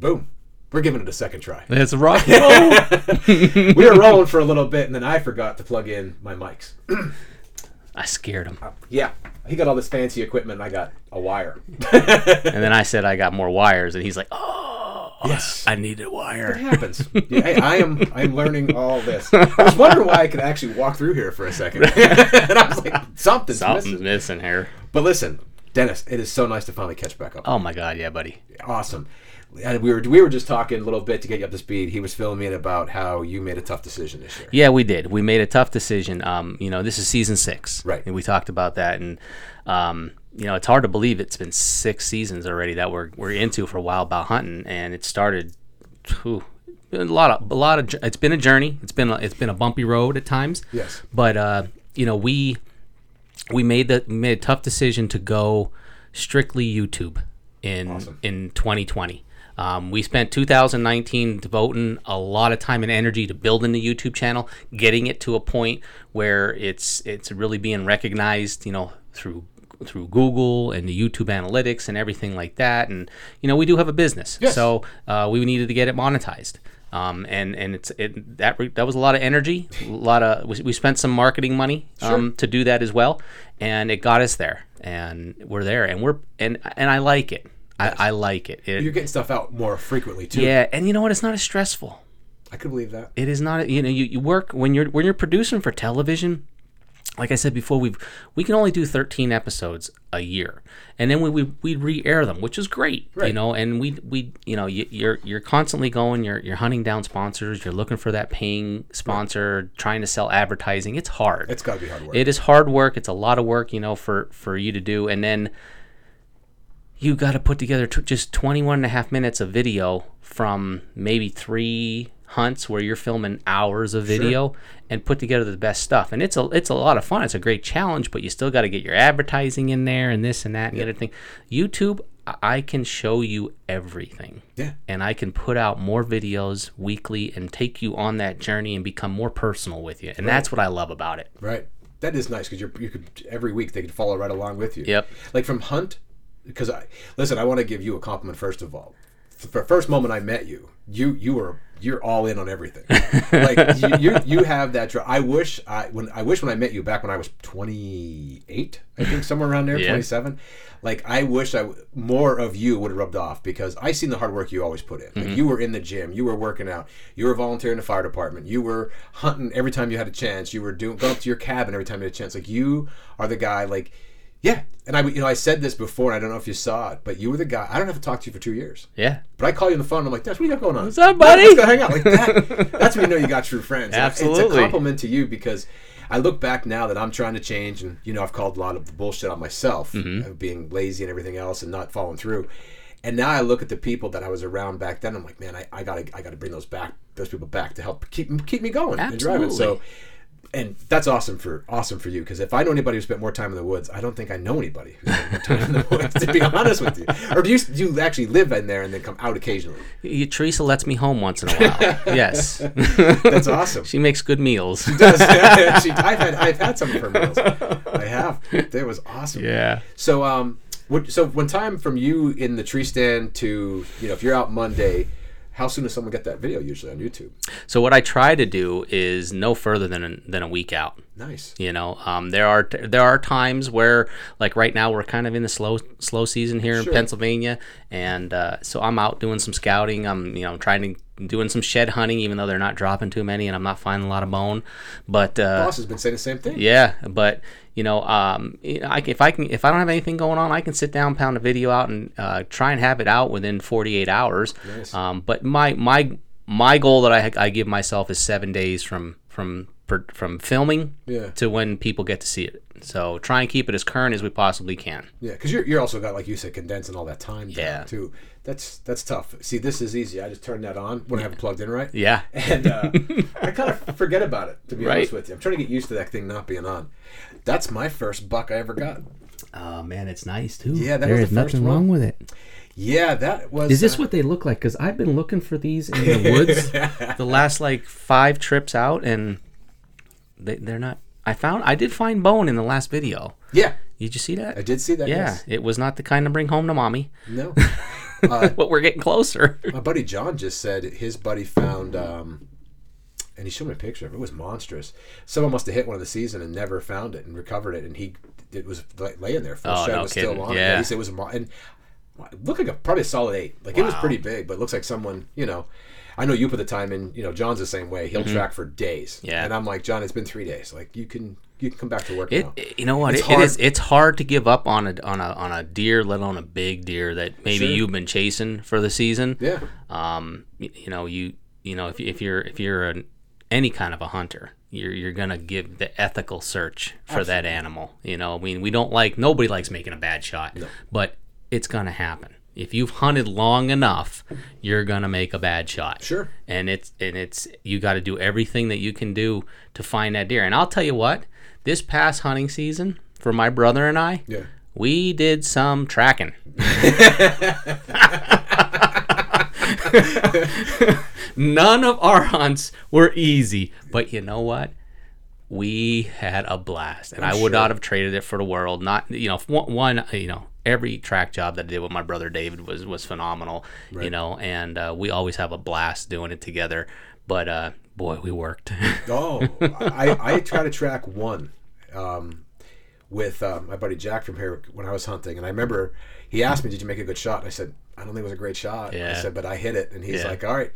boom, we're giving it a second try. It's a rock we were rolling for a little bit, and then I forgot to plug in my mics. I scared him, Yeah, he got all this fancy equipment, and I got a wire. and then I said I got more wires, and he's like, "Oh, Yes. I need a It wire." happens. Yeah, hey, I am. I am learning all this. I was wondering why I could actually walk through here for a second, and I was like, something's, Something's missing. missing here. But listen, Dennis, it is so nice to finally catch back up. Oh my god, yeah, buddy. Awesome. And we were we were just talking a little bit to get you up to speed. He was filling me in about how you made a tough decision this year. Yeah, we did. We made a tough decision. Um, you know, this is season six, Right. And we talked about that, and um, you know, it's hard to believe it's been six seasons already that we're we're into for Wild Bout Huntin, and it started. Whew, a lot of a lot of. It's been a journey. It's been a, it's been a bumpy road at times. Yes. But uh, you know, we we made the made a tough decision to go strictly YouTube in Awesome. in 2020. Um, we spent 2019 devoting a lot of time and energy to building the YouTube channel, getting it to a point where it's it's really being recognized, you know, through through Google and the YouTube analytics and everything like that. And you know, we do have a business, Yes. so uh, we needed to get it monetized. Um, and and it's it that re- that was a lot of energy, a lot of we, we spent some marketing money um, to do that as well, and it got us there, and we're there, and we're and and I like it. I, I like it. It- You're getting stuff out more frequently too. yeah, and you know what? It's not as stressful. I could believe that. It is not. You know, you, you work when you're when you're producing for television. Like I said before, we've we can only do 13 episodes a year, and then we we, we re-air them, which is great. You know, and we we you know you, you're you're constantly going. You're you're hunting down sponsors. You're looking for that paying sponsor, trying to sell advertising. It's hard. It's got to be hard work. It is hard work. It's a lot of work, you know, for for you to do, and then you got to put together t- just 21 and a half minutes of video from maybe three hunts where you're filming hours of video and put together the best stuff. And it's a it's a lot of fun. It's a great challenge, but you still got to get your advertising in there and this and that and the other thing. YouTube, I- can show you everything yeah. and I can put out more videos weekly and take you on that journey and become more personal with you. And that's what I love about it. Right. That is nice because you could every week they could follow right along with you. Yep. Like from Hunt, because I listen. I want to give you a compliment first of all. For first moment I met you, you you were you're all in on everything. like you, you you have that. I wish I when I wish when I met you back when I was 28, I think somewhere around there, Yeah. 27. Like I wish I w- more of you would have rubbed off because I seen the hard work you always put in. Like mm-hmm. you were in the gym, you were working out, you were volunteering in the fire department, you were hunting every time you had a chance, you were doing going up to your cabin every time you had a chance. Like you are the guy. Like yeah, and I you know I said this before, and I don't know if you saw it, but you were the guy. I don't have to talk to you for two years. Yeah. But I call you on the phone. and I'm like, Dash, what do you got going on? What's up, buddy? Let's go hang out. Like that. That's when you know you got true friends. And It's a compliment to you because I look back now that I'm trying to change, and you know I've called a lot of the bullshit on myself, Mm-hmm. being lazy and everything else, and not following through. And now I look at the people that I was around back then. I'm like, man, I, I gotta I gotta bring those back, those people back to help keep keep me going and driving. So. And that's awesome for awesome for you because if I know anybody who spent more time in the woods, I don't think I know anybody who spent more time in the woods. To be honest with you, or do you do you actually live in there and then come out occasionally? You, Teresa lets me home once in a while. yes. That's awesome. she makes good meals. She does. she, I've had I've had some of her meals. I have. That was awesome. Yeah. So um, what, so when time from you in the tree stand to you know if you're out Monday, how soon does someone get that video usually on YouTube? So what I try to do is no further than a, than a week out. Nice. You know, um, there are there are times where, like right now, we're kind of in the slow slow season here Sure. in Pennsylvania, and uh, so I'm out doing some scouting. I'm you know I'm trying to doing some shed hunting, even though they're not dropping too many, and I'm not finding a lot of bone. But uh, Boss has been saying the same thing. Yeah, but you know, um, you know, I, if I can, if I don't have anything going on, I can sit down, pound a video out, and uh, try and have it out within 48 hours. Nice. Um, but my my my goal that I, I give myself is seven days from from from filming Yeah. to when people get to see it. So try and keep it as current as we possibly can. Yeah, because you're, you're also got like you said condensing all that time Yeah. too. That's that's tough. See, this is easy. I just turn that on when I have it plugged in right. Yeah. and uh, I kind of forget about it to be Right. honest with you. I'm trying to get used to that thing not being on. That's my first buck I ever got. Oh man, it's nice too. Yeah, that there was is the first nothing one. wrong with it. Yeah, that was. Is this uh, what they look like? Because I've been looking for these in the woods the last like five trips out, and they, they're not. I found I did find bone in the last video. Yeah, Did you see that? I did see that. yeah, yes. it was not the kind to bring home to mommy. No. but we're getting closer. My buddy John just said his buddy found, um, and he showed me a picture of it. It was monstrous. Someone must have hit one of the season and never found it and recovered it, and he it was laying there. Full Oh, no was kidding. still on. it. Yeah. he said it was a mo- and it looked like a probably a solid eight. Like it was pretty big, but it looks like someone you know. I know you put the time in. You know, John's the same way. He'll track for days. Mm-hmm. Yeah. and I'm like, John, it's been three days. Like you can you can come back to work It, you know what? It's It, it hard. is. It's hard to give up on a on a on a deer, let alone a big deer that maybe Sure. you've been chasing for the season. yeah, Um, y- you know, you you know if, if you're if you're an, any kind of a hunter, you're you're gonna give the ethical search for that animal. You know, I mean, we don't like nobody likes making a bad shot, but it's gonna happen. If you've hunted long enough, you're gonna make a bad shot. Sure. And it's and it's you got to do everything that you can do to find that deer. And I'll tell you what, this past hunting season for my brother and I, yeah. we did some tracking. None of our hunts were easy, but you know what? We had a blast, and i would sure. not have traded it for the world. Not you know one, one you know every track job that I did with my brother David was was phenomenal. You know, and uh, we always have a blast doing it together. But uh, boy, we worked. Oh, I, I try to track one um, with uh, my buddy Jack from here when I was hunting, and I remember he asked me, "Did you make a good shot?" And I said, "I don't think it was a great shot." I said, "But I hit it," and he's Yeah. like, "All right."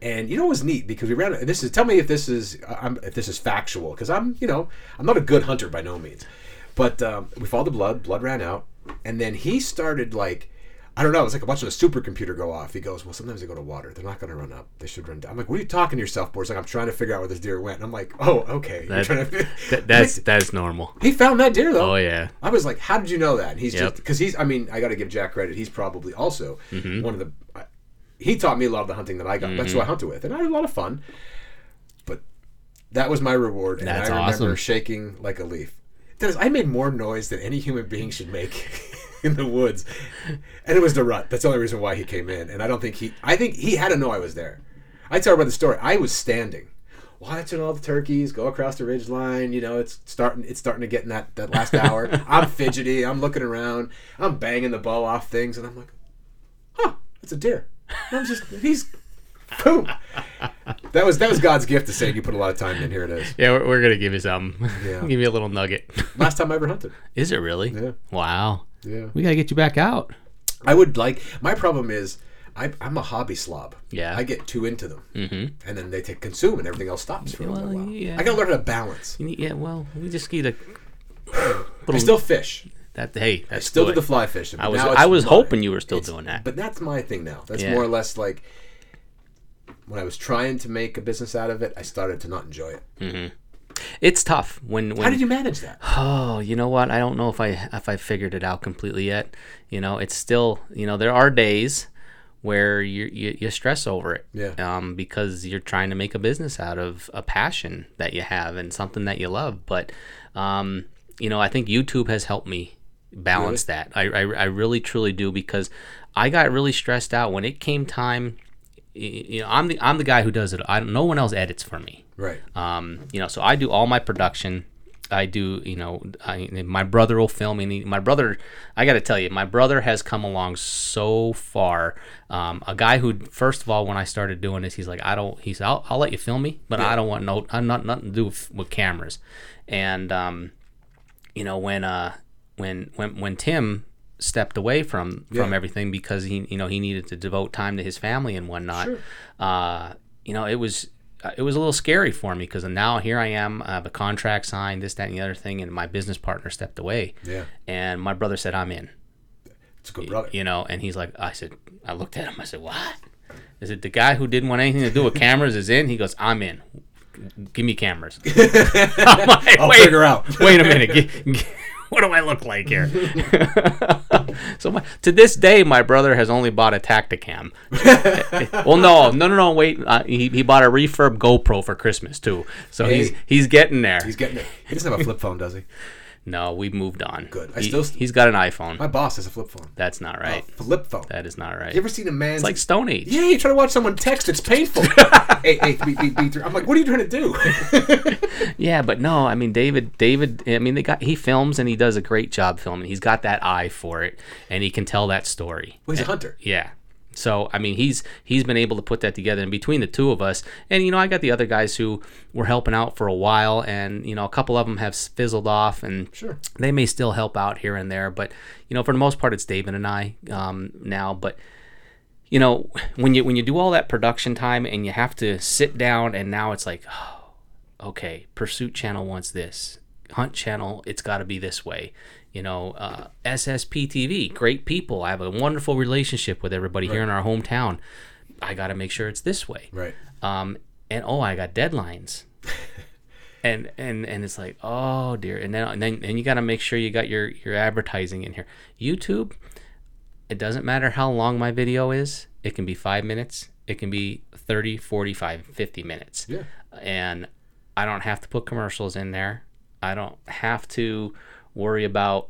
And you know what was neat because we ran. This is tell me if this is I'm, if this is factual because I'm you know I'm not a good hunter by no means, but um, we followed the blood. Blood ran out, and then he started like. I don't know. It's like watching a supercomputer go off. He goes, "Well, sometimes they go to water. They're not going to run up. They should run down." I'm like, "What are you talking to yourself for?" It's like I'm trying to figure out where this deer went. And I'm like, "Oh, okay." You're That- trying to- That- that's that's normal. he found that deer though. Oh yeah. I was like, "How did you know that?" And he's Yep. just because he's. I mean, I got to give Jack credit. He's probably also Mm-hmm. one of the. I- He taught me a lot of the hunting that I got. That's who I hunted with, and I had a lot of fun. But that was my reward, and That's I remember awesome. shaking like a leaf. Dennis, I made more noise than any human being should make in the woods, and it was the rut. That's the only reason why he came in. And I don't think he. I think he had to know I was there. I tell about the story. I was standing, watching all the turkeys go across the ridge line. You know, it's starting. It's starting to get in that that last hour. I'm fidgety. I'm looking around. I'm banging the bow off things, and I'm like, "Huh, that's a deer." And I'm just he's. Boom. That was that was God's gift to say you put a lot of time in. Here it is. Yeah, we're, we're gonna give you some. Yeah. give you a little nugget. Last time I ever hunted. Is it really? Yeah. Wow. Yeah. We gotta get you back out. I would like. My problem is, I, I'm a hobby slob. Yeah. I get too into them, mm-hmm. and then they take consume, and everything else stops for a Well, little while. yeah. I gotta learn how to balance. You need, yeah. Well, we just need to. I still fish. That hey, I still good. do the fly fishing. I was I was my- hoping you were still doing that. But that's my thing now. That's Yeah. more or less like when I was trying to make a business out of it. I started to not enjoy it. It's tough when when How did you manage that? Oh, you know what? I don't know if I if I figured it out completely yet. You know, it's still you know there are days where you you, you stress over it. Yeah. Um, because you're trying to make a business out of a passion that you have and something that you love. But, um, you know, I think YouTube has helped me balance that. I, I I really truly do because I got really stressed out when it came time. You know, I'm the I'm the guy who does it. I don't. no one else edits for me. Right. Um, you know, so I do all my production. I do, you know, I, my brother will film me. My brother, I got to tell you, my brother has come along so far. Um, a guy who, first of all, when I started doing this, he's like, I don't, he's, I'll, I'll let you film me, but I don't want no, I'm not nothing to do with, with cameras. And, um, you know, when, uh, when, when, when Tim stepped away from, from Yeah. everything because he, you know, he needed to devote time to his family and whatnot, Sure. uh, you know, it was uh, it was a little scary for me because now here I am, I have a contract signed, this, that, and the other thing, and my business partner stepped away, Yeah. and my brother said I'm in, It's a good brother. you know, and he's like, I said, I looked at him, I said, what? Is it the guy who didn't want anything to do with cameras is in? He goes, I'm in. Give me cameras. I'm like, I'll wait, figure out. wait a minute. What do I look like here? So my, to this day, my brother has only bought a Tactacam. well, no, no, no, no. Wait, uh, he, he bought a refurb GoPro for Christmas too. So he's Hey. he's getting there. He's getting it. He doesn't have a flip phone, does he? No, we've moved on. Good. I He, still- he's got an iPhone. My boss has a flip phone. That's not right. A flip phone. That is not right. You ever seen a man? it's like Stone Age. Yeah, you try to watch someone text. It's painful. hey, hey, beep, beep, three. I'm like, what are you trying to do? Yeah, but no, I mean David. David. I mean they got he films and he does a great job filming. He's got that eye for it, and he can tell that story. well, he's a hunter. Yeah, So I mean, he's he's been able to put that together, and between the two of us, and you know, I got the other guys who were helping out for a while, and you know, a couple of them have fizzled off, and Sure. they may still help out here and there, but you know, for the most part, it's David and I um, now. But you know, when you when you do all that production time and you have to sit down, and now it's like, oh, okay, Pursuit Channel wants this, Hunt Channel, it's got to be this way. You know, uh, SSP TV, great people. I have a wonderful relationship with everybody here in our hometown. I got to make sure it's this way Right. um, and oh, I got deadlines, and and and it's like, oh dear, and then and then and you got to make sure you got your your advertising in here. YouTube, it doesn't matter how long my video is. It can be five minutes. It can be 30, 45, 50 minutes. Yeah. And I don't have to put commercials in there. I don't have to worry about,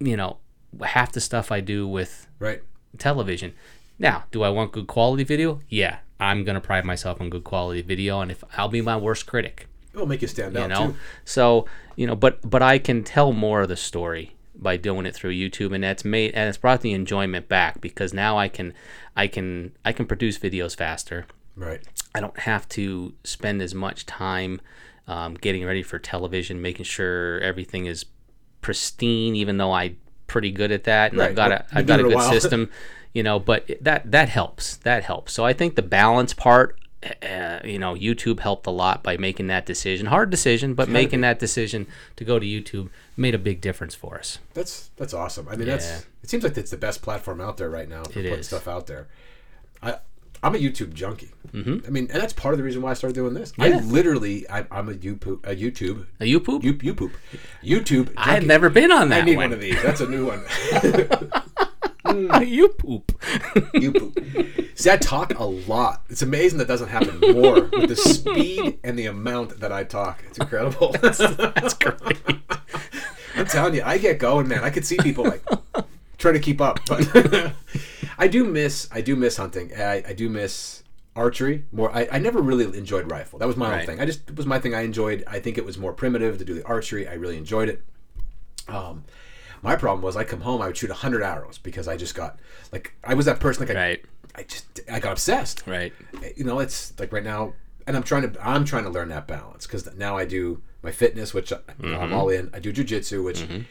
you know, half the stuff I do with Right. television. Now, do I want good quality video? Yeah, I'm gonna pride myself on good quality video, and if I'll be my worst critic, It'll make you stand you out know. too. So you know, but but I can tell more of the story by doing it through YouTube, and that's made and it's brought the enjoyment back because now I can I can I can produce videos faster. Right. I don't have to spend as much time um, getting ready for television, making sure everything is pristine. Even though I'm pretty good at that, and I've got a I've got a it a good system, you know. But that that helps. That helps. So I think the balance part. Uh, you know, YouTube helped a lot by making that decision. Hard decision, but making that decision to go to YouTube made a big difference for us. That's that's awesome. I mean, Yeah. that's it seems like it's the best platform out there right now for It putting is. stuff out there. I I'm a YouTube junkie. Mm-hmm. I mean, and that's part of the reason why I started doing this. I literally I, I'm a YouTube a YouTube A you poop? you you poop YouTube. I had junkie. never been on I that need one. one of these. That's a new one. you poop. you poop. See, I talk a lot. It's amazing that doesn't happen more with the speed and the amount that I talk. It's incredible. That's great. I'm telling you, I get going, man. I could see people like trying to keep up, but I do miss. I do miss hunting. I, I do miss archery more. I, I never really enjoyed rifle. That was my own thing. I just it was my thing. I enjoyed. I think it was more primitive to do the archery. I really enjoyed it. Um, my problem was I come home, I would shoot hundred arrows because I just got like I was that person like I, Right. I just I got obsessed Right. Eh, you know it's like right now and i'm trying to i'm trying to learn that balance because now i do my fitness which uh, you know, i'm mm-hmm. all in i do jujitsu which mm-hmm.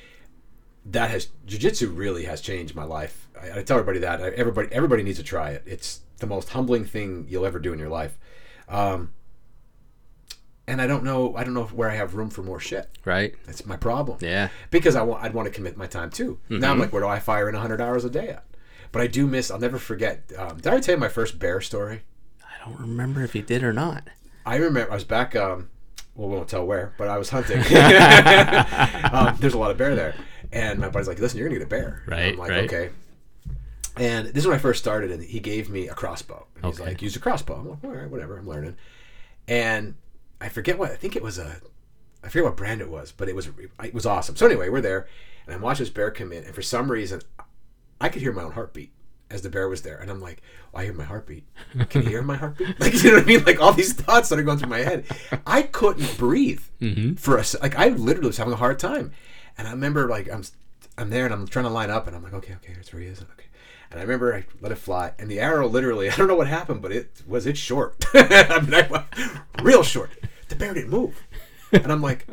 That has jujitsu really has changed my life I, I tell everybody that I, everybody everybody needs to try it it's the most humbling thing you'll ever do in your life um, and i don't know i don't know where i have room for more shit Right. that's my problem Yeah. because I want I'd want to commit my time too. Now I'm like, where do I fire in 100 hours a day at? But I do miss. I'll never forget. Um, did I tell you my first bear story? I don't remember if you did or not. I remember I was back. Um, well, we won't tell where, but I was hunting. um, there's a lot of bear there, and my buddy's like, "Listen, you're gonna get a bear." And Right, I'm like, right. "Okay." And this is when I first started, and he gave me a crossbow. And He's Okay. like, "Use a crossbow." I'm like, "All right, whatever. I'm learning." And I forget what I think it was a, I forget what brand it was, but it was it was awesome. So anyway, we're there, and I'm watching this bear come in, and for some reason, I could hear my own heartbeat as the bear was there, and I'm like, oh, I hear my heartbeat. Can you hear my heartbeat? Like, you know what I mean? Like all these thoughts that are going through my head. I couldn't breathe mm-hmm. for a like. I literally was having a hard time, and I remember like I'm I'm there and I'm trying to line up, and I'm like, okay, okay, that's where he is. Okay. And I remember I let it fly, and the arrow literally, I don't know what happened, but it was it short. I mean, I, real short. The bear didn't move. And I'm like,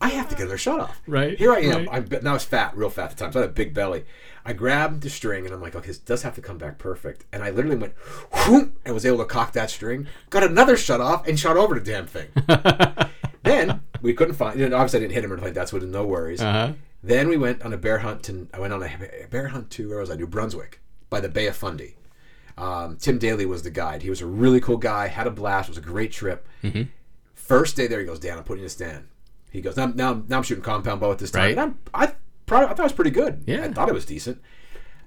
I have to get another shot off. Right, Here I am. right. I'm now it's fat, real fat at the time. So I had a big belly. I grabbed the string and I'm like, okay, this does have to come back perfect. And I literally went whoop, and was able to cock that string, got another shot off, and shot over the damn thing. then we couldn't find. You know, obviously, I didn't hit him or anything That's that, so no worries. Uh huh. Then we went on a bear hunt. To, I went on a bear hunt to where was I? New Brunswick by the Bay of Fundy. Um, Tim Daly was the guide. He was a really cool guy. Had a blast. It was a great trip. Mm-hmm. First day there, he goes, Dan, I'm putting you in a stand. He goes, now, now, now I'm shooting compound bow at this time. Right. And I'm, I, probably, I thought it was pretty good. Yeah. I thought it was decent.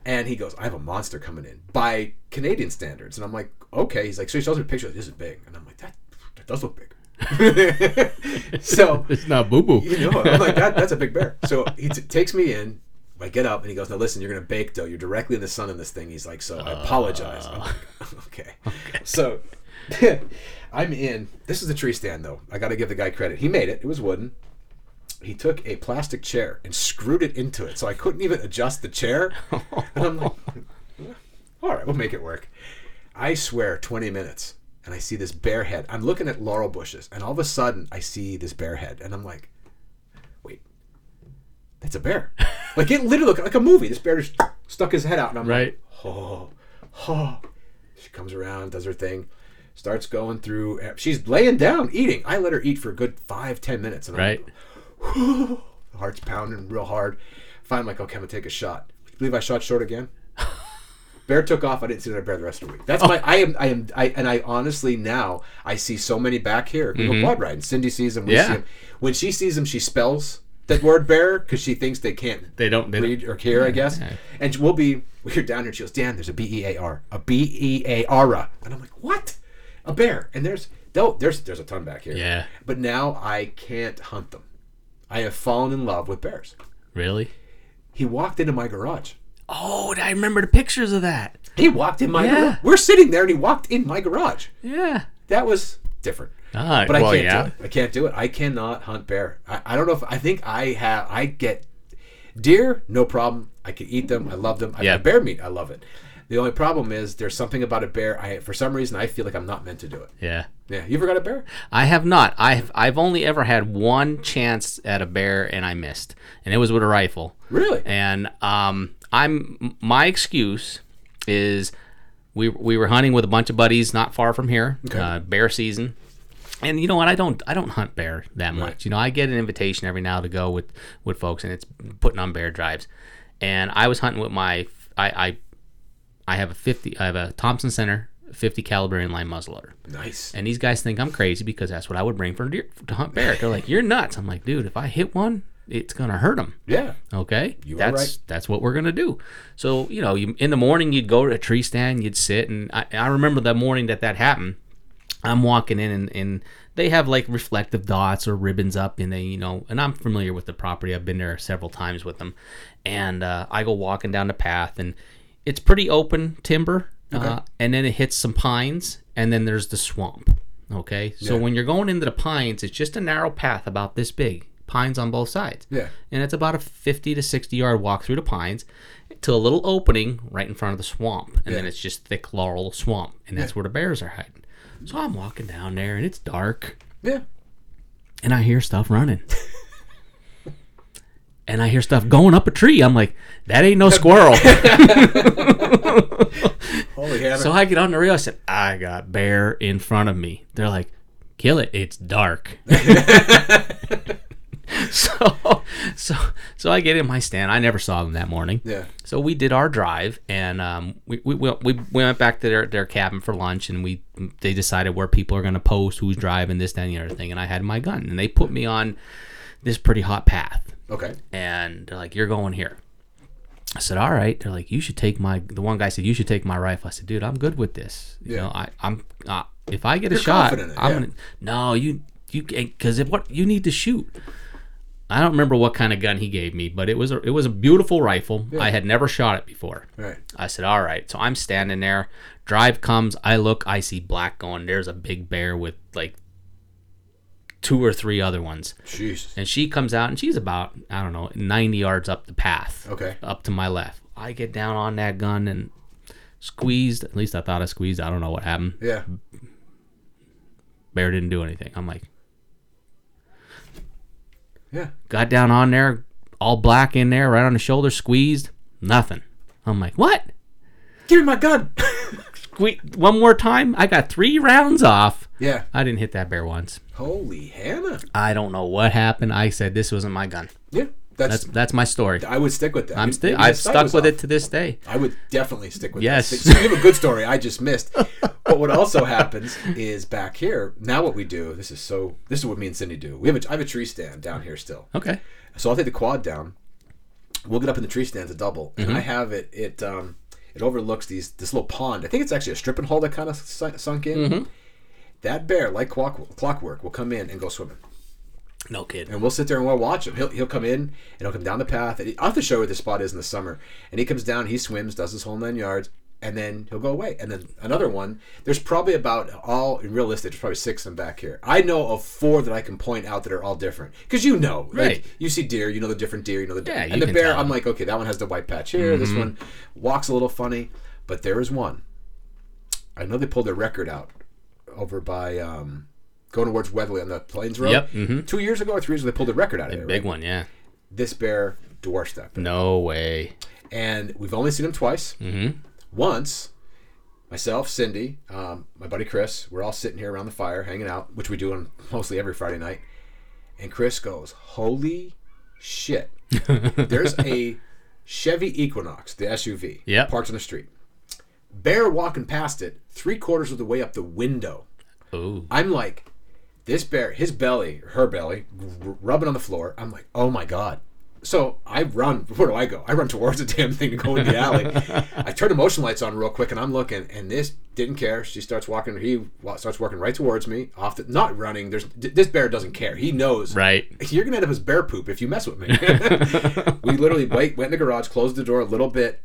And he goes, I have a monster coming in by Canadian standards. And I'm like, okay. He's like, so he shows me a picture. This is big. And I'm like, that, that does look big. so It's not boo boo. you know, I'm like, that, that's a big bear. So he t- takes me in. I get up and he goes, now listen, you're going to bake dough. You're directly in the sun in this thing. He's like, so I apologize. I'm like, ah. okay. So I'm in. This is the tree stand, though. I got to give the guy credit. He made it. It was wooden. He took a plastic chair and screwed it into it, so I couldn't even adjust the chair. And I'm like, All right, we'll make it work. I swear, 20 minutes, and I see this bear head. I'm looking at laurel bushes, and all of a sudden, I see this bear head, and I'm like, wait, that's a bear. like it literally looked like a movie. This bear just stuck his head out, and I'm Right. like, oh, oh. She comes around, does her thing, starts going through. Eh, she's laying down, eating. I let her eat for a good five, ten minutes, and I'm Right. the heart's pounding real hard. Finally, I'm like, okay, I'm gonna take a shot. Believe I shot short again? Bear took off. I didn't see another bear the rest of the week. That's my. I am. I am. I and I honestly now I see so many back here. We go mm-hmm. quad riding. Cindy sees them. We Yeah. see them. When she sees them, she spells that word bear because she thinks they can't They don't. They don't read or hear. I guess. yeah. And we'll be. We're down here. She goes, Dan, there's a B E A R, a B E A R, and I'm like, what? A bear? And there's no. There's there's a ton back here. Yeah. But now I can't hunt them. I have fallen in love with bears. really. He walked into my garage. Oh, I remember the pictures of that. He walked in my Yeah. garage. We're sitting there and he walked in my garage. Yeah. That was different. Ah, But well, I can't yeah. do it. I can't do it. I cannot hunt bear. I, I don't know if I think I have I get deer, no problem. I can eat them. I love them. I Yeah. bear meat, I love it. The only problem is there's something about a bear. I for some reason I feel like I'm not meant to do it. Yeah. Yeah. You ever got a bear? I have not. I've I've only ever had one chance at a bear and I missed, and it was with a rifle. Really? And um, I'm my excuse is we we were hunting with a bunch of buddies not far from here, uh, bear season. And you know what? I don't I don't hunt bear that much. You know, I get an invitation every now to go with with folks, and it's putting on bear drives. And I was hunting with my I I, I have a fifty I have a Thompson Center fifty caliber inline muzzleloader. Nice. And these guys think I'm crazy because that's what I would bring for deer to hunt bear. They're like, "You're nuts." I'm like, "Dude, if I hit one, it's gonna hurt them." Yeah. Okay, You that's right. that's what we're gonna do. So you know, you, in the morning you'd go to a tree stand, you'd sit, and I, I remember the morning that that happened. I'm walking in, and, and they have like reflective dots or ribbons up, and they you know, and I'm familiar with the property. I've been there several times with them, and uh, I go walking down the path, and it's pretty open timber, uh, and then it hits some pines, and then there's the swamp. Okay, so Yeah. when you're going into the pines, it's just a narrow path about this big, pines on both sides. Yeah. and it's about a 50 to 60 yard walk through the pines to a little opening right in front of the swamp. And then it's just thick laurel swamp. And that's where the bears are hiding. So i'm walking down there and it's dark. Yeah. and i hear stuff running. And i hear stuff going up a tree. I'm like that ain't no squirrel. Holy so i get on the rail i said i got bear in front of me. They're like kill it. It's dark so so so i get in my stand i never saw them that morning yeah. So we did our drive, and um, we, we, we we went back to their, their cabin for lunch, and we they decided where people are going to post, who's driving, this, that, and the other thing. And I had my gun, and they put me on this pretty hot path, Okay. and they're like, "You're going here." I said, "All right." They're like, "You should take my." The one guy said, "You should take my rifle." I said, "Dude, I'm good with this. You Yeah. know, I, I'm uh, if I get a You're shot, in it, I'm yeah. gonna no you you because if what you need to shoot." I don't remember what kind of gun he gave me, but it was a, it was a beautiful rifle. I had never shot it before. Right. I said, "All right." So I'm standing there. Drive comes. I look. I see black going. There's a big bear with like two or three other ones, Jeez. and she comes out, and she's about I don't know 90 yards up the path, Okay. up to my left. I get down on that gun and squeezed. At least I thought I squeezed. I don't know what happened. Yeah. Bear didn't do anything. I'm like, Yeah. got down on there, all black in there, right on the shoulder, squeezed, nothing. I'm like, what? Give me my gun. One more time. I got three rounds off. yeah. I didn't hit that bear once. Holy Hannah. I don't know what happened. I said this wasn't my gun. Yeah. That's That's. that's my story. I would stick with that. I'm the I've stuck with off. it to this day. I would definitely stick with Yes. that. So you have a good story I just missed. but what also happens is back here, now what we do, this is so this is what me and Cindy do. We have a I have a tree stand down here still. Okay. So I'll take the quad down. We'll get up in the tree stand to double. Mm-hmm. And I have it it um it overlooks these this little pond. I think it's actually a stripping hole that kind of sunk in. Mm-hmm. That bear, like clockwork, will come in and go swimming. No kid. and we'll sit there and we'll watch him. He'll, he'll come in and he'll come down the path. And he, I'll have to show where the spot is in the summer. And he comes down, he swims, does his whole nine yards, and then he'll go away. And then another one. There's probably about all in realistic. There's probably six of them back here. I know of four that I can point out that are all different because you know, like, Right. You see deer, you know the different deer, you know the Yeah, and the bear. Mm-hmm. I'm like, okay, that one has the white patch here. This one walks a little funny. But there is one. I know they pulled their record out over by um, going towards Weatherly on the Plains Road. Yep, mhm. Two years ago or three years ago, they pulled the record out of there. Big right? one, yeah. This bear dwarfs that bear. No way. And we've only seen him twice. Mm-hmm. Once, myself, Cindy, um, my buddy Chris, we're all sitting here around the fire hanging out, which we do on mostly every Friday night. And Chris goes, Holy shit. There's a Chevy Equinox, the SUV, Yep. parked on the street. Bear walking past it, three quarters of the way up the window. Ooh. I'm like, this bear, his belly, her belly, r- rubbing on the floor. I'm like, oh my god. So I run. Where do I go? I run towards the damn thing to go in the alley. I turn the motion lights on real quick, and I'm looking, and this didn't care. She starts walking. He starts walking right towards me. Off the not running. There's this bear doesn't care. He knows. Right. You're gonna end up as bear poop if you mess with me. we literally wait, went in the garage, closed the door a little bit,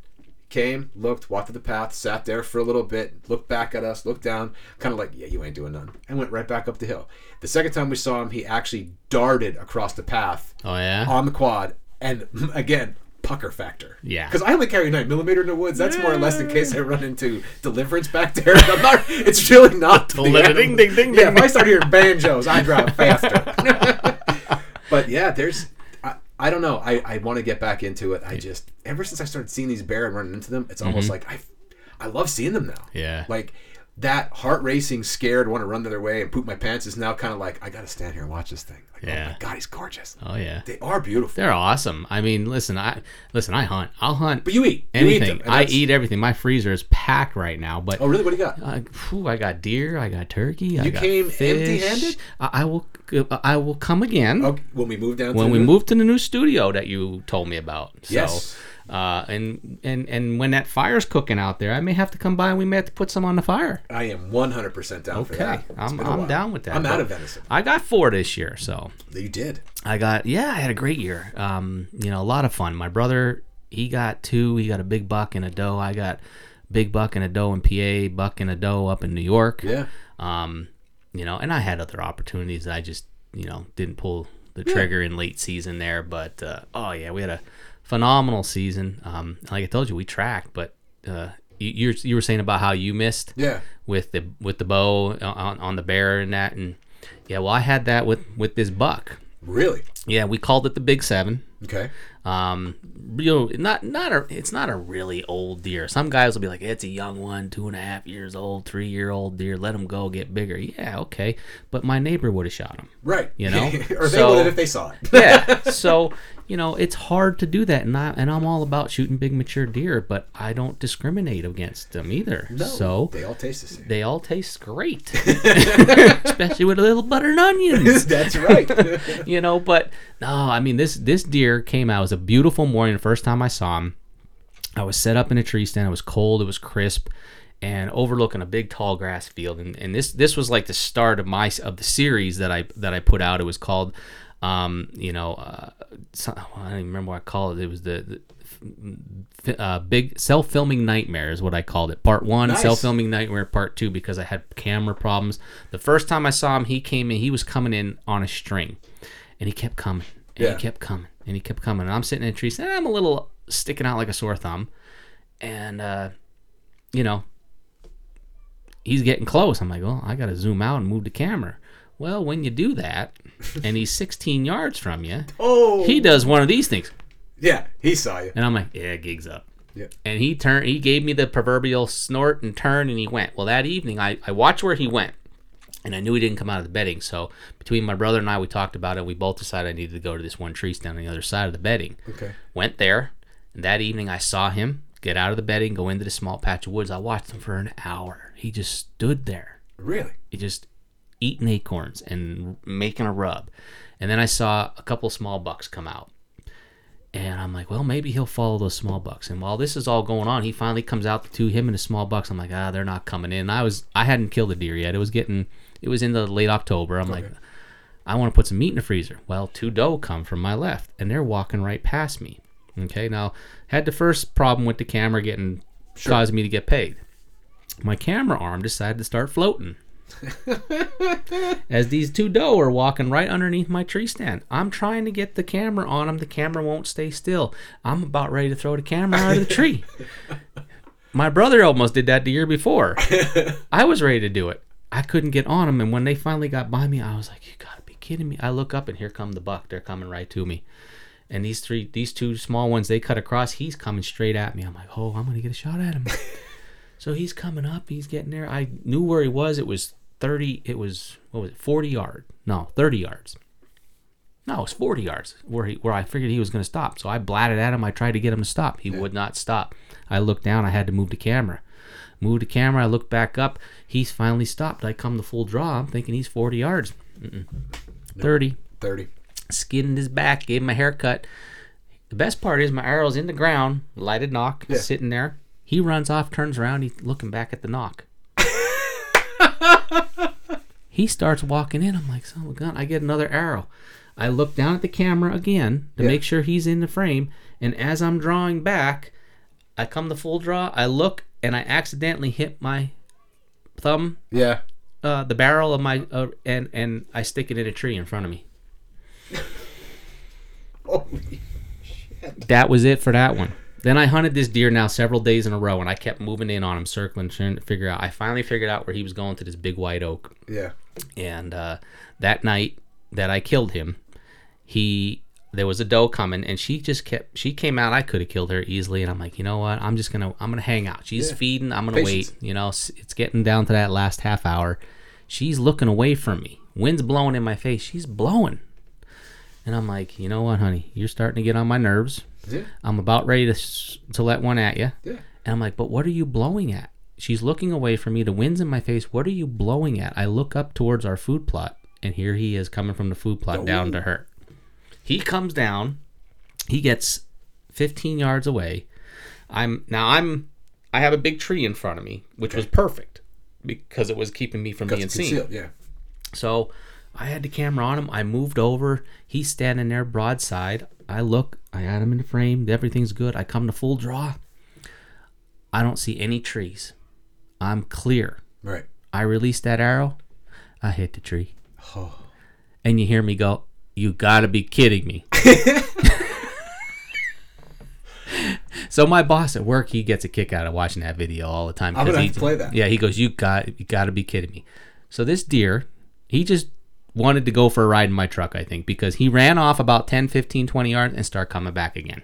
came, looked, walked to the path, sat there for a little bit, looked back at us, looked down, kind of like, yeah, you ain't doing none, and went right back up the hill. The second time we saw him, he actually darted across the path Oh yeah. on the quad, and again, pucker factor. Yeah. Because I only carry nine millimeter in the woods. That's more or less in case I run into deliverance back there. I'm not. It's really not. Deliver- ding, ding, ding, Yeah, ding, if I start hearing banjos, I drive faster. but yeah, there's. I, I don't know. I, I want to get back into it. I just ever since I started seeing these bear and running into them, it's almost like I, I love seeing them now. Mm-hmm. Yeah. Like that heart racing, scared, want to run the other way and poop my pants is now kind of like I got to stand here and watch this thing. Like, Oh Yeah. my god, he's gorgeous. Oh yeah. They are beautiful. They're awesome. I mean, listen, I listen. I hunt. I'll hunt But you eat You eat anything. I eat everything. My freezer is packed right now. But Oh really? What do you got? uh, phew, I got deer. I got turkey. I You got came fish. empty-handed? I, I will. I will come again Okay, when we move down. when to we the- move to the new studio that you told me about. So, Yes. Uh, and and and when that fire's cooking out there, I may have to come by and we may have to put some on the fire. I am 100 percent down for Okay, that. It's I'm I'm down with that. I'm out of venison. I got four this year, so You did. I got yeah, I had a great year. Um, you know, a lot of fun. My brother, he got two. He got a big buck and a doe. I got big buck and a doe in PA, buck and a doe up in New York. Yeah. Um, you know, and I had other opportunities that I just you know didn't pull the trigger in late season there. But uh, oh yeah, we had a phenomenal season. Um, like I told you, we tracked, but uh, you you're, you were saying about how you missed Yeah. with the with the bow on, on the bear and that and yeah well i had that with with this buck Really? yeah we called it the big seven Okay. um you know not not a it's not a really old deer some guys will be like it's a young one two and a half years old three year old deer let him go get bigger yeah okay but my neighbor would have shot him Right. You know? or they So- would have if they saw it. yeah. So you know, it's hard to do that, and I and I'm all about shooting big mature deer, but I don't discriminate against them either. No. So they all taste the same. they all taste great, especially with a little butter and onions. That's right. You know, but no, I mean this this deer came out. It was a beautiful morning. The first time I saw him, I was set up in a tree stand. It was cold. It was crisp, and overlooking a big tall grass field. And, and this this was like the start of my of the series that I that I put out. It was called, um, you know, uh, some, I don't even remember what I called it. It was the. the uh, big self filming nightmare is what I called it. Part one, Nice. self filming nightmare. Part two, because I had camera problems. The first time I saw him, he came in. He was coming in on a string, and he kept coming, and Yeah. he kept coming, and he kept coming. And I'm sitting in a tree, and I'm a little sticking out like a sore thumb, and uh, you know, he's getting close. I'm like, well, I got to zoom out and move the camera. Well, when you do that, and he's 16 yards from you, oh. he does one of these things, yeah, he saw you. and I'm like, yeah, gigs up. Yeah. And he turned. He gave me the proverbial snort and turn, and he went. Well, that evening, I I watched where he went, and I knew he didn't come out of the bedding. So between my brother and I, we talked about it. We both decided I needed to go to this one tree stand on the other side of the bedding. Okay. Went there, and that evening I saw him get out of the bedding, go into the small patch of woods. I watched him for an hour. He just stood there. Really? He just eating acorns and making a rub. And then I saw a couple small bucks come out. And I'm like, well, maybe he'll follow those small bucks. And while this is all going on, he finally comes out to him and the small bucks. I'm like, ah, they're not coming in. I was, I hadn't killed a deer yet. It was getting, it was in the late October. I'm like, I want to put some meat in the freezer. Well, two doe come from my left, and they're walking right past me. Okay, now had the first problem with the camera getting caused me to get paid. My camera arm decided to start floating. As these two doe are walking right underneath my tree stand, I'm trying to get the camera on them. The camera won't stay still. I'm about ready to throw the camera out of the tree. My brother almost did that the year before. I was ready to do it. I couldn't get on them. and when they finally got by me, I was like, "You gotta be kidding me!" I look up, and here come the buck. They're coming right to me, and these three, these two small ones, they cut across. He's coming straight at me. I'm like, "Oh, I'm gonna get a shot at him." so he's coming up. He's getting there. I knew where he was. It was thirty. It was what was it? Forty yard? No, thirty yards. No, it was 40 yards where he, where I figured he was going to stop. So I blatted at him. I tried to get him to stop. He would not stop. I looked down. I had to move the camera. Move the camera. I look back up. He's finally stopped. I come to full draw. I'm thinking he's 40 yards. Mm-mm. 30. 30. Skinned his back. Gave him a haircut. The best part is my arrow's in the ground. Lighted nock. Yeah. Sitting there. He runs off, turns around. He's looking back at the nock. he starts walking in. I'm like, son of a gun. I get another arrow. I look down at the camera again to Yeah. make sure he's in the frame. And as I'm drawing back, I come to full draw. I look and I accidentally hit my thumb, Yeah. uh, the barrel of my, uh, and and I stick it in a tree in front of me. Holy shit! That was it for that one. Then I hunted this deer now several days in a row, and I kept moving in on him, circling, trying to figure out. I finally figured out where he was going to this big white oak. Yeah. and uh, that night that I killed him, he there was a doe coming, and she just kept she came out. I could have killed her easily, and I'm like, you know what? I'm just gonna I'm gonna hang out. She's Yeah. feeding. I'm gonna Patience. wait. You know, it's getting down to that last half hour. She's looking away from me. Wind's blowing in my face. She's blowing, and I'm like, you know what, honey? You're starting to get on my nerves. Yeah. I'm about ready to to let one at you. Yeah. And I'm like, but what are you blowing at? She's looking away from me. The wind's in my face. What are you blowing at? I look up towards our food plot, and here he is coming from the food plot down to her. He comes down. He gets 15 yards away. I'm now I'm I have a big tree in front of me, which was perfect because it was keeping me from being seen. Yeah. So I had the camera on him. I moved over. He's standing there broadside. I look. I had him in the frame. Everything's good. I come to full draw. I don't see any trees. I'm clear. Right. I release that arrow. I hit the tree. Oh. And you hear me go, You gotta be kidding me. so my boss at work, he gets a kick out of watching that video all the time. I'm gonna he- have to play that. Yeah, he goes, You got you gotta be kidding me. So this deer, he just wanted to go for a ride in my truck, I think, because he ran off about 10, 15, 20 yards and start coming back again.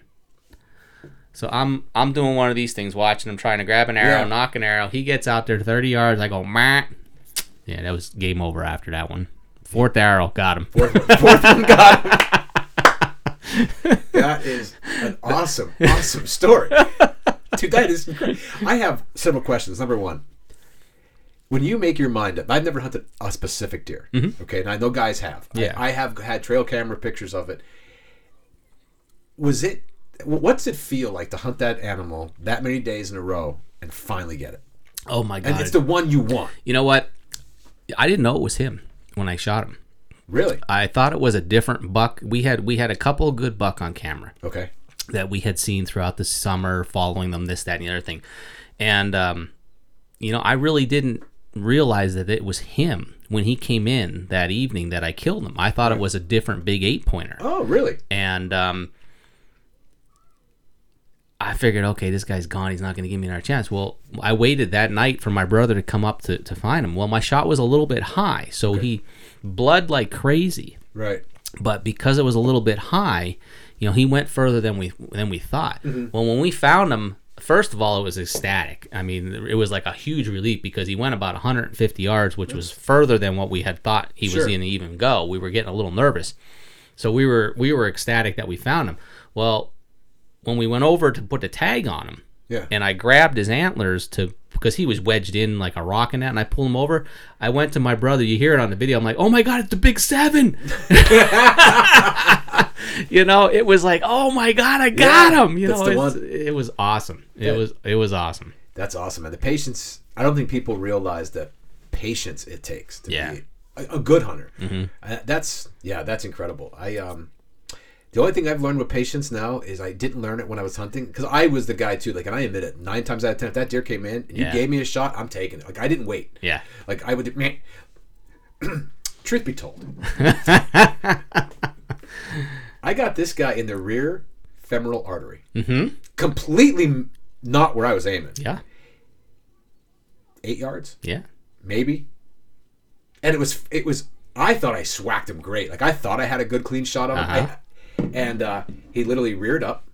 So I'm I'm doing one of these things, watching him trying to grab an arrow, Yeah. nock an arrow. He gets out there 30 yards. I go, Meh. Yeah, that was game over after that one. Fourth arrow, got him. Fourth, fourth one got him. That is an awesome, awesome story. Dude, that is incredible. I have several questions. Number one, when you make your mind up, I've never hunted a specific deer. Mm-hmm. Okay, and I know guys have. Yeah. I, have had trail camera pictures of it. Was it? What's it feel like to hunt that animal that many days in a row and finally get it? Oh my god! And god! it's the one you want. you know what? I didn't know it was him when I shot him. Really? I thought it was a different buck. We had we had a couple of good buck on camera Okay. that we had seen throughout the summer, following them, this, that, and the other thing. And um, you know, I really didn't realize that it was him when he came in that evening that I killed him. I thought it was a different big eight pointer. Oh, really? and um, I figured, okay, this guy's gone. He's not going to give me another chance. Well, I waited that night for my brother to come up to, to find him. Well, my shot was a little bit high, so he blood like crazy. Right. But because it was a little bit high, you know, he went further than we than we thought. Mm-hmm. Well, when we found him, first of all, it was ecstatic. I mean, it was like a huge relief because he went about 150 yards, which was further than what we had thought he was going to even go. We were getting a little nervous. So we were we were ecstatic that we found him. Well, when we went over to put the tag on him, Yeah. and I grabbed his antlers to because he was wedged in like a rock in that, and I pulled him over. I went to my brother. You hear it on the video. I'm like, oh my god, it's the big seven. you know, it was like, oh my god, I got Yeah, him. You know, it was awesome. It Yeah. was it was awesome. That's awesome. And the patience, I don't think people realize the patience it takes to Yeah. be a, a good hunter. Uh, that's, yeah, that's incredible. I, um, the only thing I've learned with patience now is I didn't learn it when I was hunting because I was the guy too. Like, and I admit it, nine times out of ten, if that deer came in and you Yeah. gave me a shot, I'm taking it. Like, I didn't wait. Yeah. Like, I would, meh. truth be told, I got this guy in the rear femoral artery, Mm-hmm. completely not where I was aiming Yeah. eight yards, Yeah. maybe. And it was it was. I thought I swacked him great. Like I thought I had a good clean shot on him. Uh-huh. I- and uh, he literally reared up,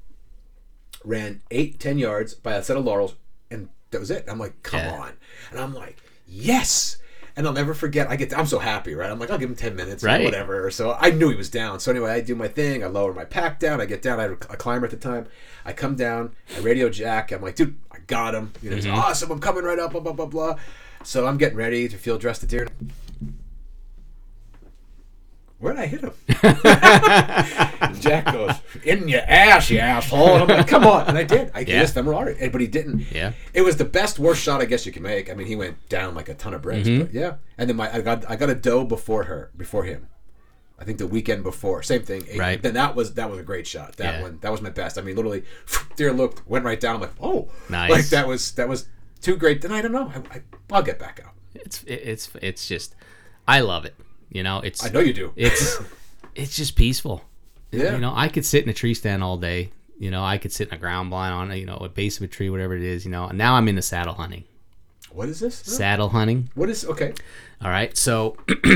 ran eight ten yards by a set of laurels, and that was it. I'm like, come Yeah. on, and I'm like, yes. And I'll never forget. I get. I'm so happy, right? I'm like, I'll give him ten minutes, or whatever. So I knew he was down. So anyway, I do my thing. I lower my pack down. I get down. I had a climber at the time. I come down. I radio Jack. I'm like, dude, I got him. You know, he's awesome. I'm coming right up. Blah blah blah blah. So I'm getting ready to field dress the deer. Where did I hit him? Jack goes, in your ass, you asshole. And I'm like, come on. And I did. I Yeah. femoral artery. But he didn't. Yeah. It was the best worst shot I guess you can make. I mean, he went down like a ton of bricks. Mm-hmm. But yeah. And then my I got I got a doe before her, before him. I think the weekend before, same thing. Right. Then that was that was a great shot. That Yeah. one, that was my best. I mean, literally, deer looked, went right down. I'm like, oh, Nice. Like that was that was too great. Then I don't know. I, I, I'll get back out. It's it's it's just I love it. You know, it's I know you do. it's it's just peaceful. Yeah. You know, I could sit in a tree stand all day. You know, I could sit in a ground blind on a you know a base of a tree, whatever it is. You know, and now I'm into saddle hunting. What is this? Saddle hunting. What is okay? All right, so.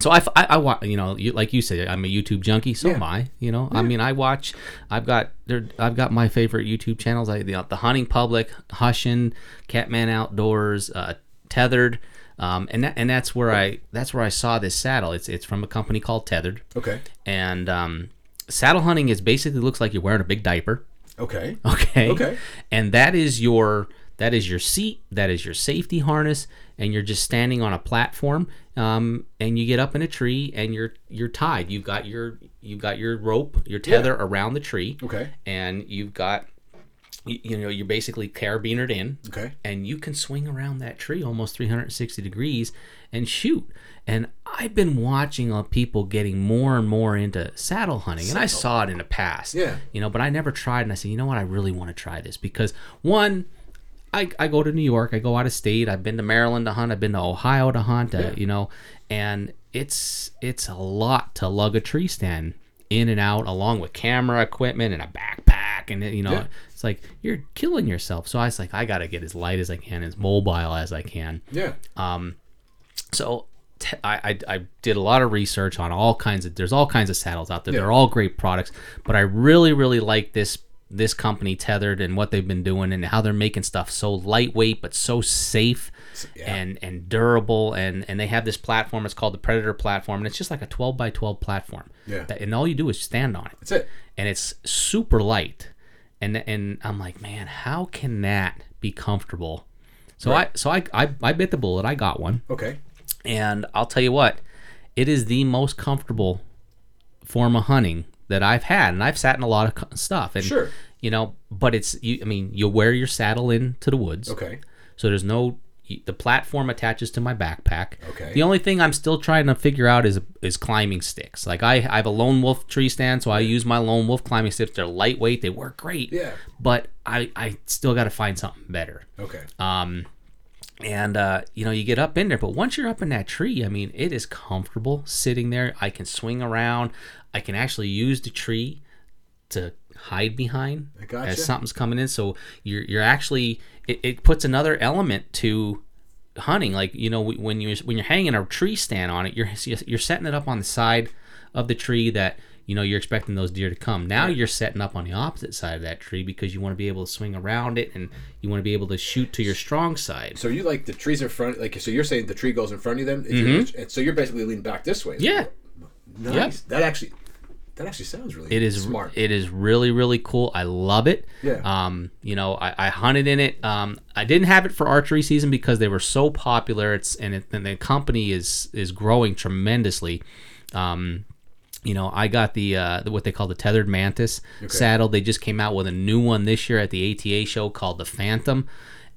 So I, I, I wa- you know, you, like you said, I'm a YouTube junkie. So Yeah. am I. You know, I mean, I watch. I've got there. I've got my favorite YouTube channels. I the, the Hunting Public, Hushin, Catman Outdoors, uh, Tethered, um, and that, and that's where I that's where I saw this saddle. It's it's from a company called Tethered, Okay. and um, saddle hunting is basically looks like you're wearing a big diaper. Okay. Okay. Okay. And that is your that is your seat. That is your safety harness, and you're just standing on a platform. Um, and you get up in a tree, and you're you're tied. You've got your you've got your rope, your tether around the tree. Okay. And you've got you, you know you're basically carabinered in. Okay. And you can swing around that tree almost 360 degrees and shoot. And I've been watching uh, people getting more and more into saddle hunting, and I saw it in the past Yeah. you know but i never tried and i said you know what i really want to try this because one I, I go to new york i go out of state i've been to maryland to hunt i've been to ohio to hunt uh, you know and it's it's a lot to lug a tree stand in and out along with camera equipment and a backpack and you know Yeah. It's like you're killing yourself so i was like i gotta get as light as i can as mobile as i can Yeah. Um, so t- I, I, I did a lot of research on all kinds of there's all kinds of saddles out there Yeah. they're all great products but i really really like this this company tethered and what they've been doing and how they're making stuff so lightweight but so safe Yeah. and and durable and and they have this platform it's called the predator platform and it's just like a 12 by 12 platform Yeah. that, and all you do is stand on it That's it. and it's super light and and i'm like man how can that be comfortable so i so I, I i bit the bullet i got one Okay. and I'll tell you what, it is the most comfortable form of hunting that I've had, and I've sat in a lot of stuff. And, Sure. You know, but it's you. I mean, you wear your saddle into the woods, Okay. so there's no. The platform attaches to my backpack. Okay. The only thing I'm still trying to figure out is is climbing sticks. Like I, I have a lone wolf tree stand, so I use my lone wolf climbing sticks. They're lightweight. They work great. Yeah. But I, I still got to find something better Okay. um, and uh, you know you get up in there but once you're up in that tree i mean it is comfortable sitting there i can swing around i can actually use the tree to hide behind I gotcha. as something's coming in so you're you're actually it, it puts another element to hunting. Like you know when you when you're hanging a tree stand on it you're you're setting it up on the side of the tree that you know you're expecting those deer to come. Now you're setting up on the opposite side of that tree because you want to be able to swing around it and you want to be able to shoot to your strong side. So you like the trees in front, like so you're saying the tree goes in front of them you're, and so you're basically leaning back this way. Mm-hmm. yeah. Nice. That actually, that actually sounds really it is smart. it is really really cool. I love it. Yeah. um you know i, I hunted in it. Um i didn't have it for archery season because they were so popular. It's and, it, and the company is is growing tremendously. Um you know i got the uh the- what they call the tethered mantis saddle. They just came out with a new one this year at the ata show called the phantom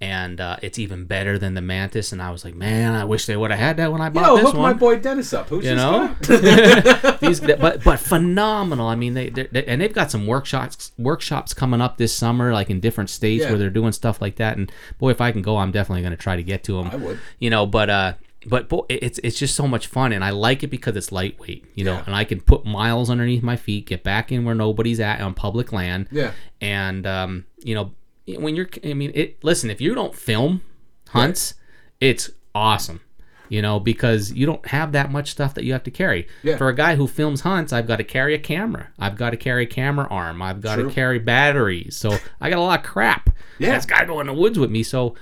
and uh, it's even better than the mantis and i was like man i wish they would have had that when i bought Yo, this hook one my boy Dennis up. Who's you this know these but but phenomenal i mean they, they they- and they've got some workshops workshops coming up this summer like in different states Yeah. where they're doing stuff like that and boy if i can go i'm definitely going to try to get to them I would. you know but uh but boy, it's it's just so much fun, and I like it because it's lightweight, you know, Yeah. and I can put miles underneath my feet, get back in where nobody's at on public land, Yeah. and um, you know, when you're, I mean, it. Listen, if you don't film hunts, it's awesome. You know, because you don't have that much stuff that you have to carry. Yeah. For a guy who films hunts, I've got to carry a camera. I've got to carry a camera arm. I've got True. to carry batteries. So I got a lot of crap. Yeah. That's got to go in the woods with me. So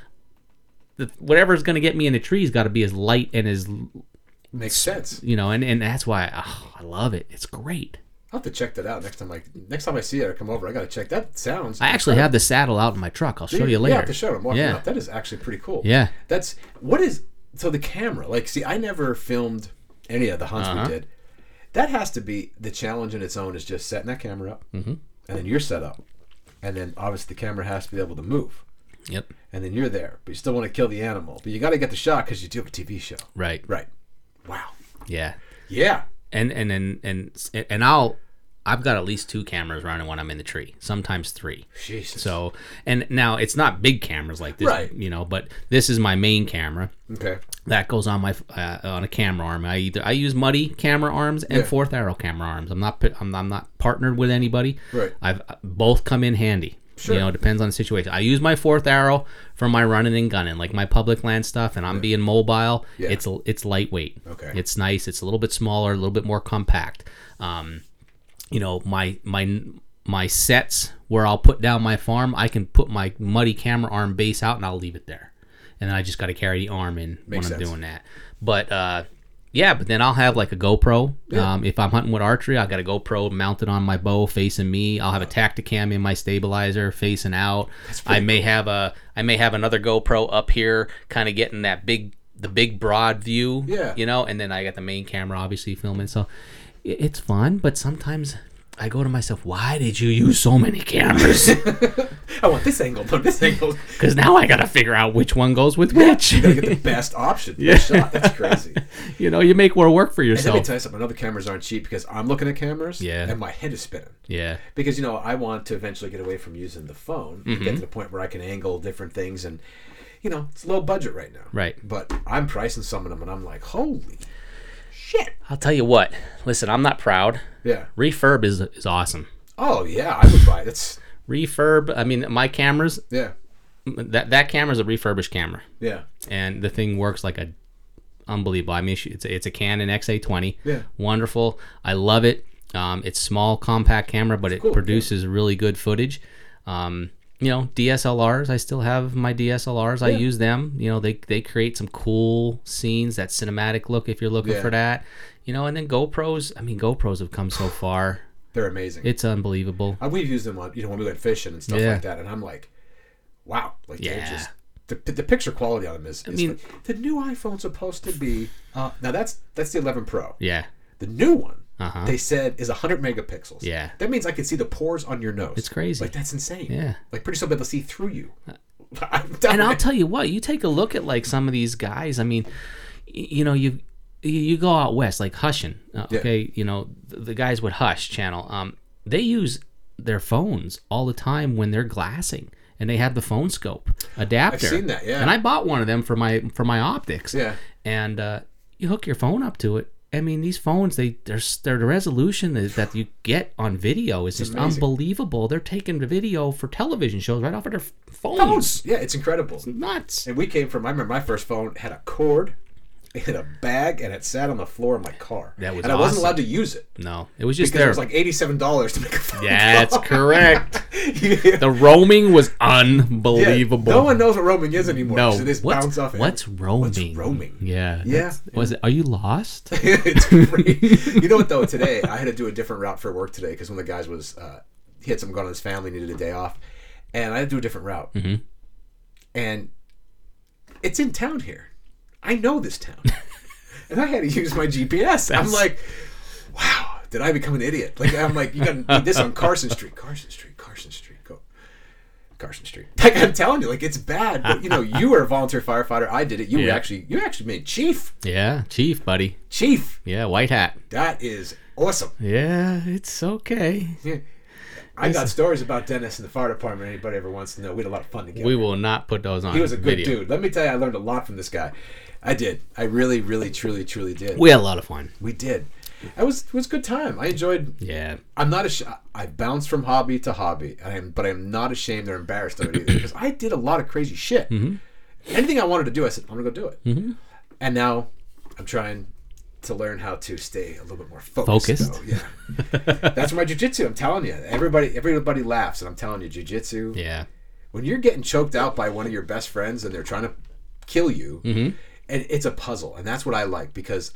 the, whatever's going to get me in the trees got to be as light and as Makes sense. you know, and, and that's why oh, I love it. It's great. I'll have to check that out next time. I next time I see it or come over, I gotta check. That sounds. I actually have the saddle out in my truck. I'll show you later. Yeah, to show. Walking Yeah. up. That is actually pretty cool. Yeah. That's what is so the camera. Like, see, I never filmed any of the hunts Uh-huh. we did. That has to be the challenge in its own. Is just setting that camera up, mm-hmm. and then you're set up, and then obviously the camera has to be able to move, Yep. and then you're there, but you still want to kill the animal, but you got to get the shot because you do have a TV show. Right. Right. Wow. Yeah. Yeah. And and and and and I'll I've got at least two cameras running when I'm in the tree. Sometimes three. Jesus. So and now it's not big cameras like this, Right. you know, but this is my main camera. Okay. That goes on my uh, on a camera arm. I either I use muddy camera arms and Yeah. fourth arrow camera arms. I'm not I'm, I'm not partnered with anybody. Right. I've both come in handy. Sure. You know, it depends on the situation. I use my fourth arrow for my running and gunning, like my public land stuff, and I'm being mobile. Yeah. It's it's lightweight. Okay. It's nice. It's a little bit smaller, a little bit more compact. Um, you know, my my my sets where I'll put down my farm, I can put my muddy camera arm base out and I'll leave it there, and then I just got to carry the arm in Makes when I'm sense. doing that. But uh, yeah, but then I'll have like a GoPro. Um, if I'm hunting with archery, I got a GoPro mounted on my bow facing me. I'll have a Tactacam in my stabilizer facing out. I may have a I may have another GoPro up here, kind of getting that big the big broad view. Yeah. You know, and then I got the main camera obviously filming. So it's fun, but sometimes. I go to myself, why did you use so many cameras? I want this angle, no, this angle. Because now I got to figure out which one goes with which. You gotta get the best option. Yeah. Shot. That's crazy. you know, you make more work for And let me tell you something. Another cameras aren't cheap because I'm looking at cameras. Yeah. And my head is spinning. Yeah. because you know I want to eventually get away from using the phone and Mm-hmm. get to the point where I can angle different things and you know it's low budget right now. Right. But I'm pricing some of them and I'm like, holy shit. I'll tell you what. Listen, I'm not proud. Yeah. Refurb is is awesome. Oh yeah, I would buy it. It's Refurb. I mean, my cameras. yeah, That that camera is a refurbished camera, yeah, and the thing works like a unbelievable. I mean, it's a, it's a Canon XA20. Yeah. Wonderful. I love it. Um, it's small, compact camera, but it cool, produces really good footage. Um, you know, DSLRs. I still have my DSLRs. I use them. You know, they they create some cool scenes, that cinematic look if you're looking Yeah. for that. You know, and then GoPros. I mean, GoPros have come so far. They're amazing. It's unbelievable. Uh, we've used them on you know when we went fishing and stuff Yeah. like that, and I'm like, wow, like they're just the, the picture quality on them is. is mean- fa- the new iPhone's supposed to be uh, now that's that's the 11 Pro. Yeah. The new one. Uh-huh. They said is 100 megapixels. Yeah. That means I can see the pores on your nose. It's crazy. Like that's insane. Yeah. Like pretty soon they'll see through you. And I'll tell you what, you take a look at like some of these guys. I mean, y- you know, you you go out west, like Hushin. Uh, Yeah. okay, you know the, the guys with Hush channel. Um, they use their phones all the time when they're glassing, and they have the phone scope adapter. I've seen that, yeah. And I bought one of them for my for my optics. Yeah. And uh, you hook your phone up to it. I mean, these phones, they their their resolution that that you get on video is just amazing. unbelievable. They're taking the video for television shows right off of their phones. Phones. Yeah, it's incredible. Nuts. And we came from. I remember my first phone had a cord, had a bag, and it sat on the floor of my car. That was and I wasn't allowed to use it No, it was just because there. it was like eighty-seven dollars to make a phone. Call. Yeah, that's correct. yeah. The roaming was unbelievable. No one knows what roaming is anymore. No. 'cause It is What's, bounce off. what's roaming? roaming? Yeah. Yeah. Was it? Are you lost? it's great. You know what though? Today I had to do a different route for work today because one of the guys was uh, he had something going on his family, needed a day off, and I had to do a different route. Mm-hmm. And it's in town here. I know this town, and I had to use my GPS. I'm like, wow, did I become an idiot? Like I'm like, you got to do this on Carson Street, Carson Street, Carson Street, go. Carson Street. Like I'm telling you, like it's bad. But you know, you were a volunteer firefighter. I did it. You were Yeah. actually, you actually made chief. yeah, chief, buddy. Chief. Yeah, white hat. That is awesome. Yeah, it's okay. Yeah. I got stories about Dennis in the fire department. Anybody ever wants to know? We had a lot of fun together. We will not put those on. he was a good video. dude. Let me tell you, I learned a lot from this guy. I did. I really, really, truly, truly did. We had a lot of fun. We did. It was it was a good time. I enjoyed. Yeah. I'm not a. I bounced from hobby to hobby, I am, but I'm not ashamed or embarrassed of it either because I did a lot of crazy shit. Mm-hmm. anything I wanted to do, I said I'm gonna go do it. Mm-hmm. And now I'm trying to learn how to stay a little bit more focused. Focused. Yeah, that's my jujitsu. I'm telling you, everybody everybody laughs, and I'm telling you, jujitsu. Yeah. When you're getting choked out by one of your best friends and they're trying to kill you, Mm-hmm. and it's a puzzle, and that's what I like because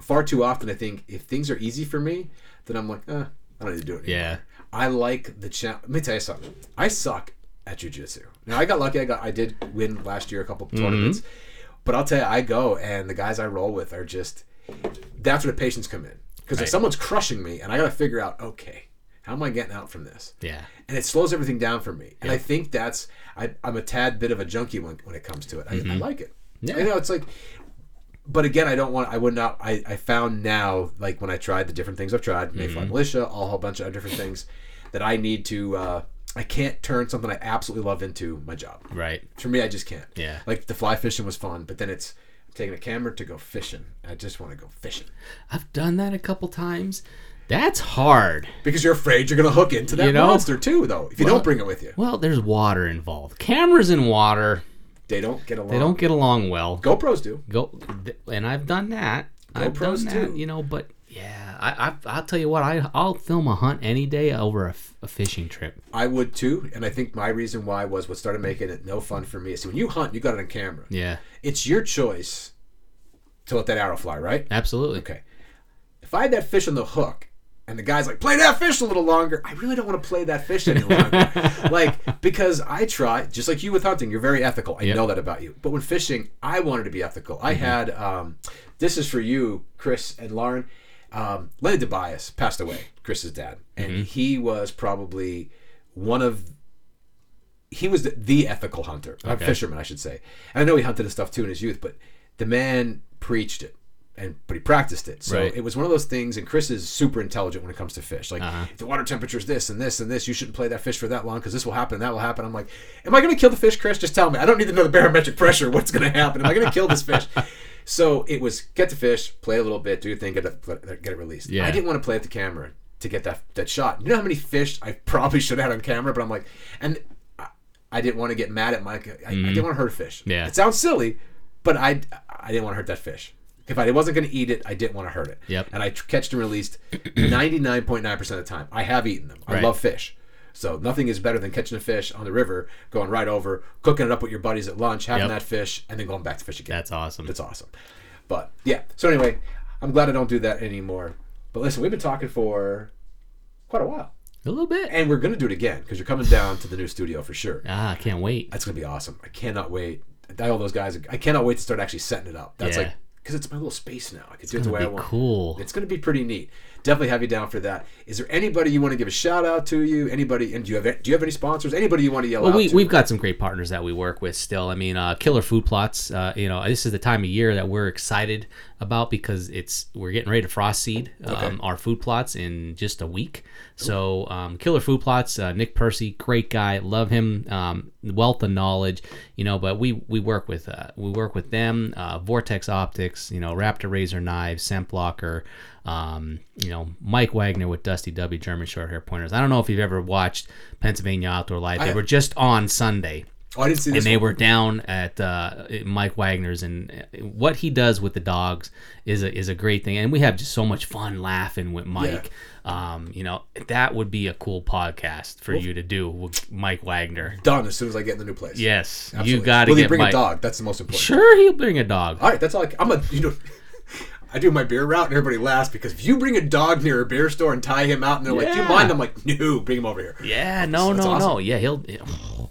far too often I think if things are easy for me, then I'm like, eh, I don't need to do it. Anymore. Yeah. I like the challenge. Let me tell you something. I suck at jujitsu. Now I got lucky. I got I did win last year a couple tournaments, but I'll tell you, I go and the guys I roll with are just. That's where the patients come in because if someone's crushing me and I got to figure out, okay, how am I getting out from this? Yeah. and it slows everything down for me. And I think that's I, I'm a tad bit of a junkie when, when it comes to it. I, I like it. Mm-hmm. Yeah. You know, it's like, but again, I don't want. I would not. I, I found now, like when I tried the different things I've tried, Mayfly Mm-hmm. Militia, a whole bunch of different things, that I need to. Uh, I can't turn something I absolutely love into my job. Right. For me, I just can't. Yeah. Like the fly fishing was fun, but then it's taking a camera to go fishing. I just want to go fishing I've done that a couple times. That's hard. because you're afraid you're gonna hook into that You know? monster too, though. If you Well- don't bring it with you, Well, there's water involved. Cameras in water, they don't get along. they don't get along well. GoPros do. Go, and I've done that. I've GoPros done that, too. you know. But yeah, I, I I'll tell you what, I I'll film a hunt any day over a, f- a fishing trip. I would too, and I think my reason why was what started making it no fun for me. is when you hunt, you got it on camera. Yeah, It's your choice to let that arrow fly, right? absolutely. Okay. If I had that fish on the hook, and the guy's like, "Play that fish a little longer," I really don't want to play that fish any longer. like because I try, just like you with hunting, you're very ethical. I Yep. know that about you. But when fishing, I wanted to be ethical. I had um, this is for you, Chris and Lauren. Um, Lenny Tobias passed away, Chris's dad, and he was probably one of he was the, the ethical hunter, a Okay. fisherman, I should say. And I know he hunted and stuff too in his youth, but the man preached it, and but he practiced it. So Right. it was one of those things. And Chris is super intelligent when it comes to fish. Like Uh-huh. if the water temperature is this and this and this, you shouldn't play that fish for that long because this will happen and that will happen. I'm like, am I going to kill the fish, Chris? Just tell me. I don't need to know the barometric pressure. What's going to happen? Am I going to kill this fish? So it was get the fish, play a little bit, do your thing, get it, get it released. Yeah. I didn't want to play at the camera to get that that shot. You know how many fish I probably should have had on camera, but I'm like, and I, I didn't want to get mad at Mike. I, I didn't want to hurt a fish. Mm-hmm. Yeah. it sounds silly, but I I didn't want to hurt that fish. If I wasn't going to eat it, I didn't want to hurt it. Yep. And I catched and released 99.9% of the time. I have eaten them. I Right. love fish. So nothing is better than catching a fish on the river, going right over, cooking it up with your buddies at lunch, having Yep. that fish, and then going back to fish again. That's awesome. That's awesome. But yeah. So anyway, I'm glad I don't do that anymore. But listen, we've been talking for quite a while, a little bit. and we're gonna do it again because you're coming down to the new studio for sure. Ah, I can't wait. That's gonna be awesome. I cannot wait. I all those guys. I cannot wait to start actually setting it up. That's Yeah. like because it's my little space now. I can do it the way be I want. cool. It's going to be pretty neat. Definitely have you down for that. Is there anybody you want to give a shout out to? You anybody? And do you have do you have any sponsors? Anybody you want to yell Well, out we, to? we've got some great partners that we work with still. I mean, uh, Killer Food Plots. Uh, you know, this is the time of year that we're excited about because it's we're getting ready to frost seed um, Okay. our food plots in just a week. So, um, Killer Food Plots, uh, Nick Percy, great guy, love him, um, wealth of knowledge. You know, but we we work with uh, we work with them. Uh, Vortex Optics, you know, Raptor Razor Knives, Scent Blocker. Um, you know, Mike Wagner with Dusty W German Short Hair Pointers. I don't know if you've ever watched Pennsylvania Outdoor Life. They were just on Sunday oh, I didn't see this. and they one. were down at uh, Mike Wagner's, and what he does with the dogs is a is a great thing, and we have just so much fun laughing with Mike. Um, you know, that would be a cool podcast for you to do with Mike Wagner. done as soon as I get in the new place. Yes, Absolutely. you got to Will he bring Mike. a dog? That's the most important. Sure, he'll bring a dog. All right, that's all. I, I'm a you know. I do my beer route and everybody laughs because if you bring a dog near a beer store and tie him out and they're like, "Do you mind?" I'm like, "No, bring him over here." Yeah, no, That's no, no. awesome. Yeah, he'll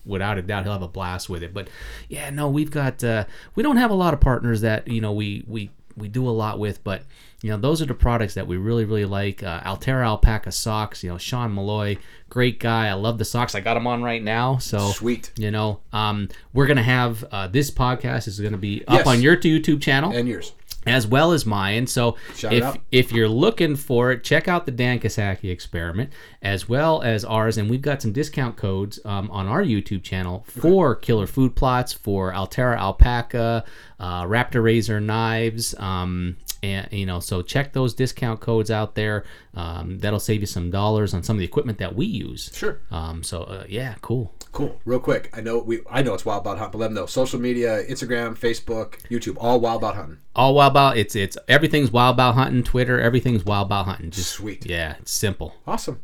without a doubt he'll have a blast with it. But yeah, no, we've got uh, we don't have a lot of partners that you know we we we do a lot with, but you know those are the products that we really really like. Uh, Altera Alpaca socks. You know, Sean Malloy, great guy. I love the socks. I got them on right now. So Sweet. You know, um, we're gonna have uh, this podcast is gonna be up Yes. on your YouTube channel And yours. As well as mine. So Shout if if you're looking for it, check out the Dan Kasaki experiment as well as ours, and we've got some discount codes um, on our YouTube channel for Killer Food Plots, for Altera Alpaca, uh, Raptor Razor knives. Um, and you know, so check those discount codes out there. Um, that'll save you some dollars on some of the equipment that we use. Sure. Um, so uh, yeah, cool. Cool. Real quick, I know we I know it's Wild About Hunt, but let them know. Social media, Instagram, Facebook, YouTube, all Wild About Hunting. All wild about it's it's everything's wild about hunting. Twitter, everything's wild about hunting. Just Sweet. Yeah, it's simple. Awesome.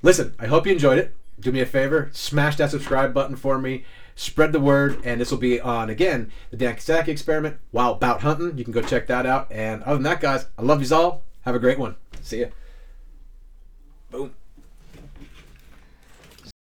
Listen, I hope you enjoyed it. Do me a favor, smash that subscribe button for me. Spread the word, and this will be on again the Dan Kazaki experiment. Wild Bout Huntin. You can go check that out. And other than that, guys, I love you all. Have a great one. See ya. Boom.